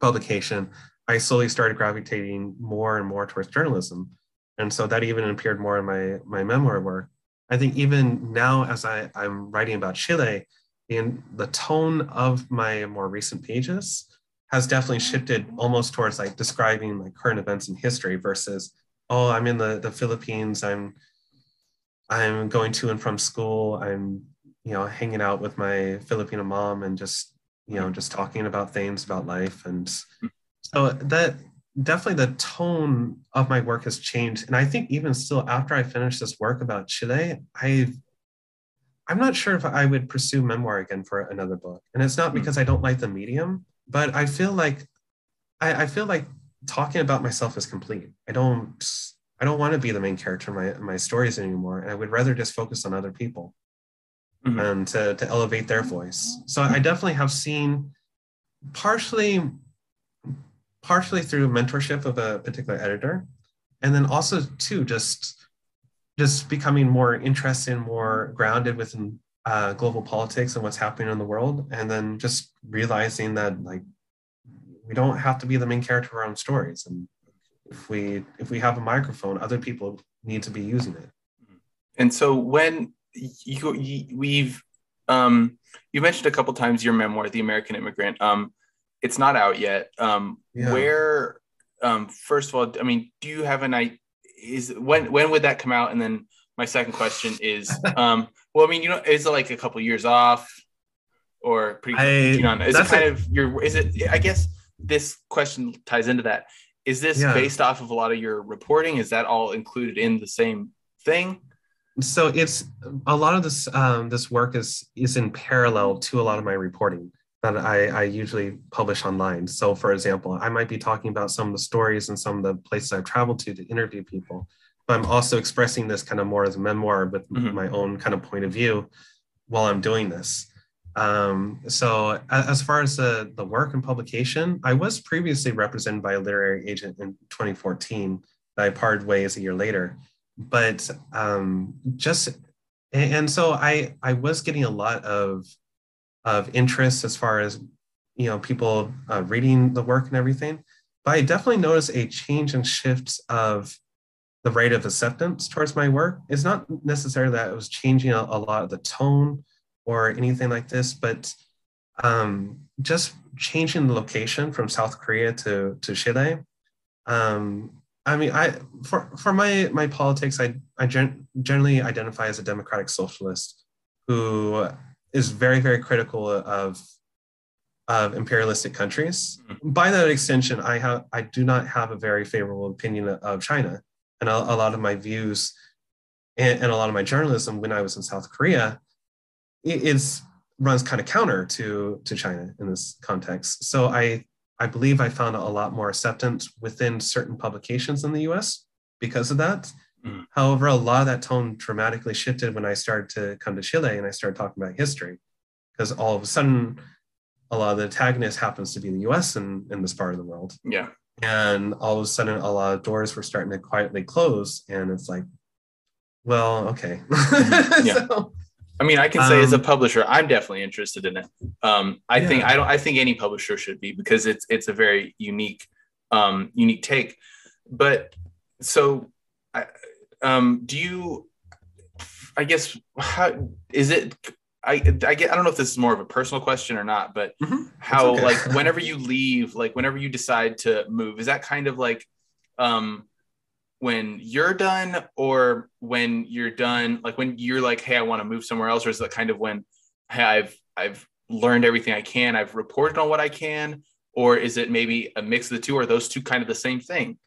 publication, I slowly started gravitating more and more towards journalism. And so that even appeared more in my, my memoir work. I think even now, as I, I'm writing about Chile, in the tone of my more recent pages has definitely shifted almost towards like describing like current events in history versus, oh, I'm in the, the Philippines, I'm I'm going to and from school, I'm you know hanging out with my Filipino mom and just you know just talking about things about life. And so that definitely the tone of my work has changed. And i think even still after i finish this work about chile i i'm not sure if i would pursue memoir again for another book. And it's not hmm. because i don't like the medium but i feel like i, I feel like talking about myself is complete i don't i don't want to be the main character in my, my stories anymore and i would rather just focus on other people Mhm. and to, to elevate their voice. So I definitely have seen partially partially through mentorship of a particular editor, and then also too just just becoming more interested, more grounded within uh, global politics and what's happening in the world, and then just realizing that like we don't have to be the main character of our own stories, and if we if we have a microphone, other people need to be using it. And so when you, you we've um you mentioned a couple times your memoir, The American Immigrant. Um, it's not out yet. Um, Yeah. where um first of all, I mean, do you have an idea? Is when when would that come out? And then my second question is, um, well, I mean, you know, is it like a couple years off, or pretty? I- you know, is it kind a- of your? Is it? I guess this question ties into that. Is this Yeah. based off of a lot of your reporting? Is that all included in the same thing? so it's a lot of this um, this work is is in parallel to a lot of my reporting that I, I usually publish online. So for example, I might be talking about some of the stories and some of the places I've traveled to to interview people, but I'm also expressing this kind of more as a memoir with Mhm. my own kind of point of view while I'm doing this. Um, so as far as the, the work and publication, I was previously represented by a literary agent in 2014 that I parted ways a year later but um, just and, so I I was getting a lot of of interest as far as you know people uh, reading the work and everything, but I definitely noticed a change and shift of the rate of acceptance towards my work. It's not necessarily that it was changing a, a lot of the tone or anything like this, but um, just changing the location from South Korea to to Chile. Um, I mean, I for for my my politics, I I gen- generally identify as a democratic socialist who is very very critical of of imperialistic countries. By that extension, I have I do not have a very favorable opinion of China, and a, a lot of my views and, and a lot of my journalism when I was in South Korea is runs kind of counter to to China in this context. So I I believe I found a lot more acceptance within certain publications in the US because of that. Mhm. However, a lot of that tone dramatically shifted when I started to come to Chile and I started talking about history. Because all of a sudden, a lot of the antagonist happens to be the US in, in this part of the world. Yeah. And all of a sudden, a lot of doors were starting to quietly close. And it's like, well, okay. Yeah. So- I mean, I can say as a Um, publisher, I'm definitely interested in it. Um, I think I don't. I think any publisher should be because it's it's a very unique, um, unique take. But so, I, um, do you? I guess how is it? I I get. I don't know if this is more of a personal question or not, but Mhm. how okay. like whenever you leave, like whenever you decide to move, is that kind of like, um, when you're done or when you're done like when you're like hey i want to move somewhere else or is that kind of when hey I've I've learned everything I can, I've reported on what I can, or is it maybe a mix of the two? Or those two kind of the same thing?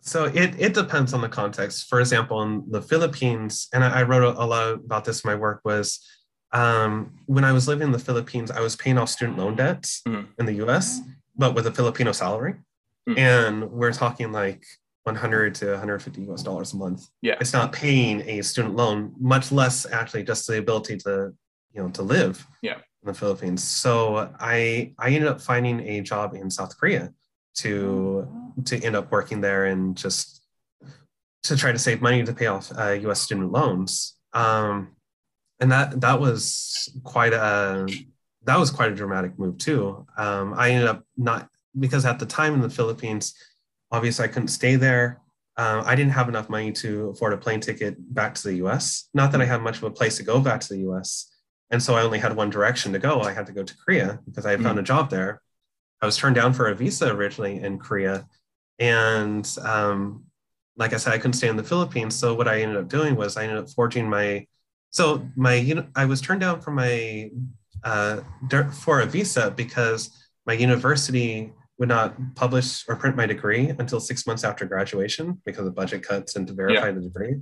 So it, it depends on the context. For example, in the Philippines, and I, I wrote a, a, lot about this in my work, was um, when I was living in the Philippines, I was paying off student loan debts mm-hmm. in the US, but with a Filipino salary. Mm-hmm. And we're talking like 100 to 150 US dollars a month. Yeah. It's not paying a student loan, much less actually just the ability to, you know, to live yeah. in the Philippines. So I I ended up finding a job in South Korea to to end up working there and just to try to save money to pay off uh, US student loans. Um, and that that was quite a that was quite a dramatic move too. Um, I ended up not because at the time in the Philippines, obviously I couldn't stay there. Uh, I didn't have enough money to afford a plane ticket back to the US. Not that I had much of a place to go back to the US. And so I only had one direction to go. I had to go to Korea because I had found mm. a job there. I was turned down for a visa originally in Korea. And um, like I said, I couldn't stay in the Philippines. So what I ended up doing was I ended up forging my, so my, you know, I was turned down for my, uh, for a visa because my university would not publish or print my degree until six months after graduation because of budget cuts and to verify yeah. the degree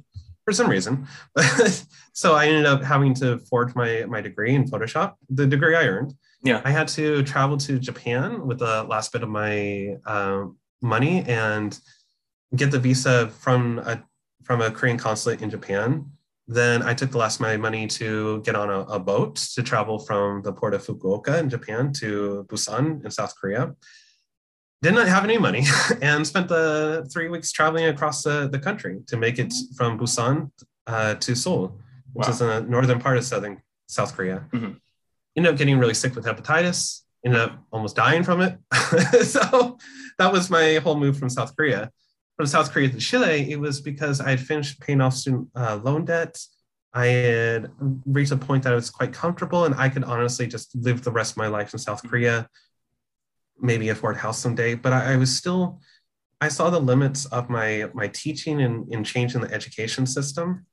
for some reason. so I ended up having to forge my my degree in Photoshop, the degree I earned. Yeah, I had to travel to Japan with the last bit of my uh, money and get the visa from a from a Korean consulate in Japan. Then I took the last of my money to get on a, a boat to travel from the port of Fukuoka in Japan to Busan in South Korea did not have any money and spent the three weeks traveling across the, the country to make it from Busan uh, to Seoul, which wow. is in the northern part of southern South Korea. Mm-hmm. Ended up getting really sick with hepatitis, ended up almost dying from it. so that was my whole move from South Korea. From South Korea to Chile, it was because I had finished paying off student uh, loan debt. I had reached a point that I was quite comfortable and I could honestly just live the rest of my life in South mm-hmm. Korea maybe afford house someday, but I, I, was still, I saw the limits of my my teaching and in, in changing the education system,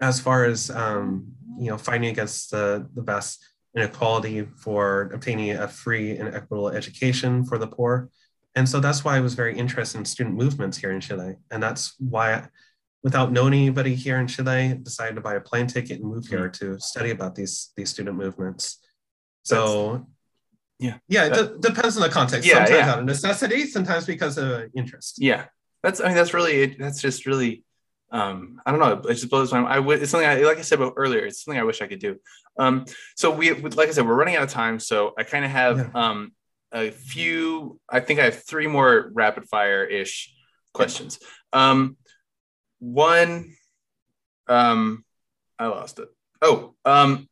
as far as um, you know, fighting against the the vast inequality for obtaining a free and equitable education for the poor. And so that's why I was very interested in student movements here in Chile. And that's why, I, without knowing anybody here in Chile, decided to buy a plane ticket and move here to study about these, these student movements. So yeah. Yeah. It d- depends on the context. Yeah, sometimes yeah. out of necessity, sometimes because of interest. Yeah. That's, I mean, that's really, that's just really, um, I don't know. It just blows my mind. I would, it's something I, like I said earlier, it's something I wish I could do. Um, so we, like I said, we're running out of time. So I kind of have, yeah. um, a few, I think I have three more rapid fire ish questions. Um, one, um, I lost it. Oh, um,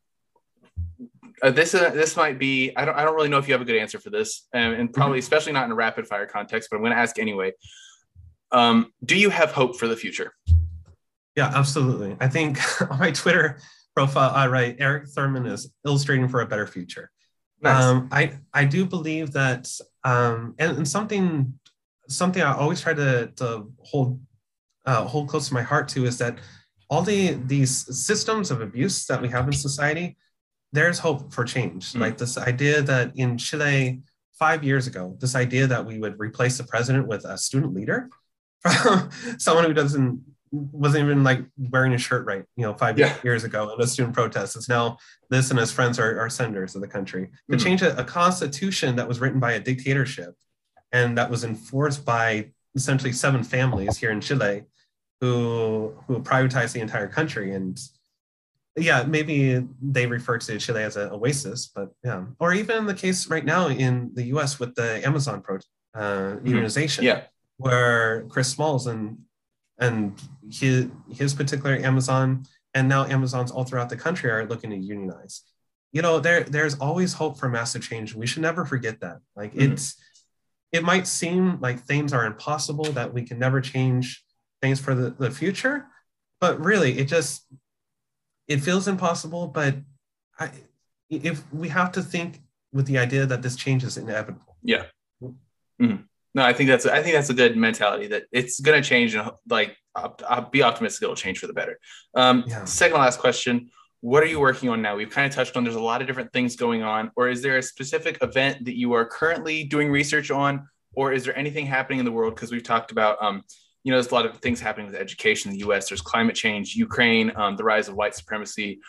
uh, this uh, this might be I don't I don't really know if you have a good answer for this, and, and probably mm-hmm. especially not in a rapid fire context. But I'm going to ask anyway. Um, do you have hope for the future? Yeah, absolutely. I think on my Twitter profile, I write Erik Thurman is illustrating for a better future. Nice. Um, I I do believe that, um, and, and something something I always try to to hold uh, hold close to my heart to is that all the these systems of abuse that we have in society there's hope for change. Mm-hmm. Like this idea that in Chile five years ago, this idea that we would replace the president with a student leader, someone who doesn't wasn't even like wearing a shirt right, you know, five yeah. years ago in a student protest. It's now this and his friends are, are senators of the country. To mm-hmm. change a, a constitution that was written by a dictatorship and that was enforced by essentially seven families here in Chile who who privatized the entire country and yeah, maybe they refer to Chile as an oasis, but yeah, or even the case right now in the U.S. with the Amazon pro uh, mm-hmm. unionization, yeah, where Chris Smalls and and his his particular Amazon and now Amazons all throughout the country are looking to unionize. You know, there there's always hope for massive change. We should never forget that. Like mm-hmm. it's it might seem like things are impossible that we can never change things for the, the future, but really it just it feels impossible, but I, if we have to think with the idea that this change is inevitable. Yeah. Mm-hmm. No, I think that's I think that's a good mentality that it's going to change and like I'll, I'll be optimistic it'll change for the better. Um, yeah. Second last question: what are you working on now? We've kind of touched on there's a lot of different things going on, or is there a specific event that you are currently doing research on, or is there anything happening in the world? Because we've talked about, um, you know, there's a lot of things happening with education in the U.S. There's climate change, Ukraine, um, the rise of white supremacy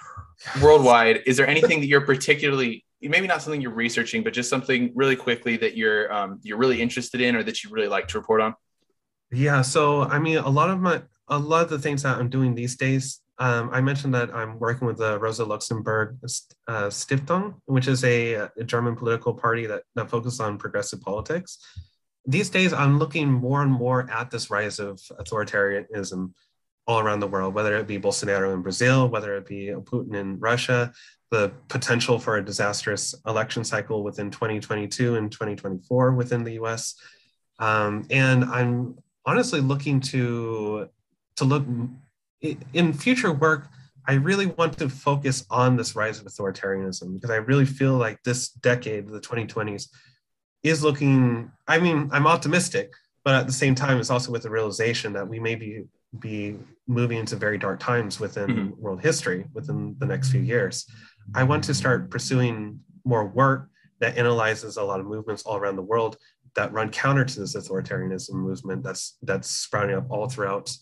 worldwide. Is there anything that you're particularly maybe not something you're researching, but just something really quickly that you're um, you're really interested in or that you really like to report on? Yeah, so I mean, a lot of my a lot of the things that I'm doing these days um, I mentioned that I'm working with the Rosa Luxemburg uh, Stiftung, which is a, a, German political party that, that focuses on progressive politics. These days, I'm looking more and more at this rise of authoritarianism all around the world, whether it be Bolsonaro in Brazil, whether it be Putin in Russia, the potential for a disastrous election cycle within 2022 and 2024 within the US. Um, and I'm honestly looking to, to look in future work, I really want to focus on this rise of authoritarianism because I really feel like this decade, the 2020s, is looking. I mean, I'm optimistic, but at the same time, it's also with the realization that we may be be moving into very dark times within mm-hmm. world history within the next few years. I want to start pursuing more work that analyzes a lot of movements all around the world that run counter to this authoritarianism movement that's that's sprouting up all throughout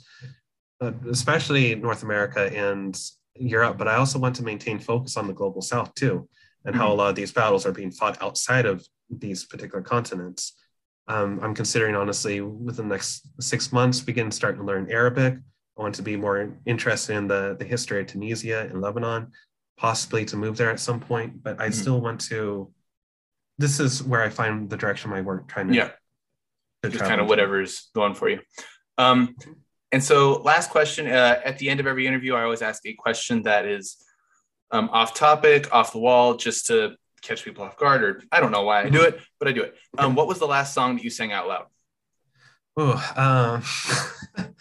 uh, especially North America and Europe, but I also want to maintain focus on the global South too, and how a mm-hmm. lot of these battles are being fought outside of these particular continents. Um, I'm considering honestly within the next six months begin starting to learn Arabic. I want to be more interested in the, the history of Tunisia and Lebanon, possibly to move there at some point, but I mm-hmm. still want to. This is where I find the direction of my work trying to. Yeah. To Just kind of whatever's going for you. Um, and so, last question uh, at the end of every interview, I always ask a question that is um, off topic, off the wall, just to catch people off guard. Or I don't know why I do it, but I do it. Um, what was the last song that you sang out loud? Oh, um,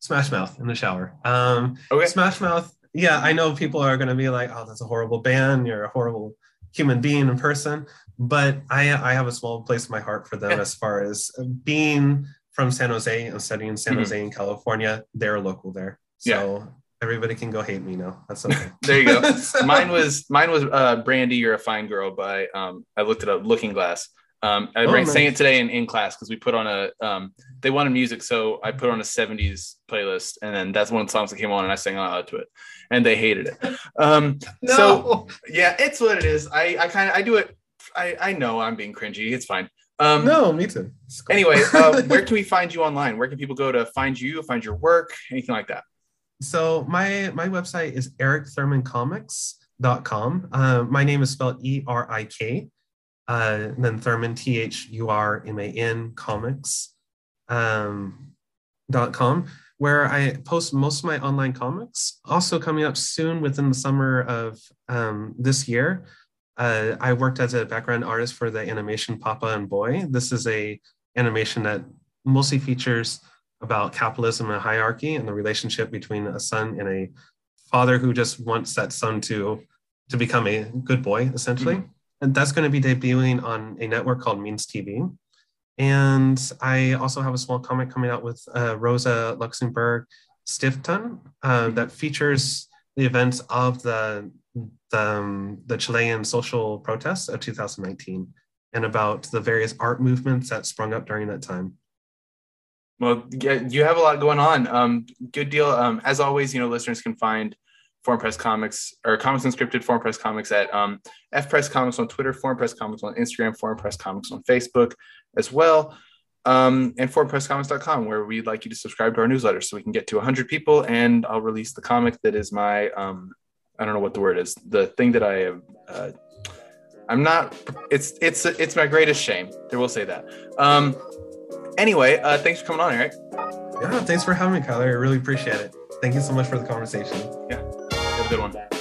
Smash Mouth in the shower. Um, okay. Smash Mouth. Yeah, I know people are going to be like, "Oh, that's a horrible band. You're a horrible human being in person." But I, I have a small place in my heart for them yeah. as far as being from San Jose and studying in San mm-hmm. Jose in California. They're local there. So yeah. Everybody can go hate me now. That's okay. there you go. so. Mine was mine was uh, Brandy, You're a Fine Girl by um, I looked it up, Looking Glass. Um, I oh, nice. sang it today in, in class because we put on a um, they wanted music, so I put on a 70s playlist, and then that's one of the songs that came on, and I sang out to it, and they hated it. Um, no. So yeah, it's what it is. I I kind of I do it. I I know I'm being cringy. It's fine. Um, no, me too. Cool. Anyway, uh, where can we find you online? Where can people go to find you, find your work, anything like that? So my my website is erikthurmancomics.com. Uh, my name is spelled E R I K, uh, then Thurman T H U R M A N comics um, dot com, where I post most of my online comics. Also coming up soon within the summer of um, this year, uh, I worked as a background artist for the animation Papa and Boy. This is a animation that mostly features about capitalism and hierarchy and the relationship between a son and a father who just wants that son to to become a good boy essentially mm-hmm. and that's going to be debuting on a network called means tv and i also have a small comic coming out with uh, rosa luxemburg stiftung uh, mm-hmm. that features the events of the the, um, the Chilean social protests of 2019 and about the various art movements that sprung up during that time. Well, yeah, you have a lot going on. Um, good deal. Um, as always, you know, listeners can find Foreign Press Comics or Comics Unscripted Foreign Press Comics at um, F Press Comics on Twitter, Foreign Press Comics on Instagram, Foreign Press Comics on Facebook as well. Um, and foreignpresscomics.com, where we'd like you to subscribe to our newsletter so we can get to 100 people. And I'll release the comic that is my um, I don't know what the word is. The thing that I have, uh, I'm not. It's it's it's my greatest shame. I will say that. Um. Anyway, uh, thanks for coming on, Erik. Yeah, thanks for having me, Kyler. I really appreciate it. Thank you so much for the conversation. Yeah, have a good one.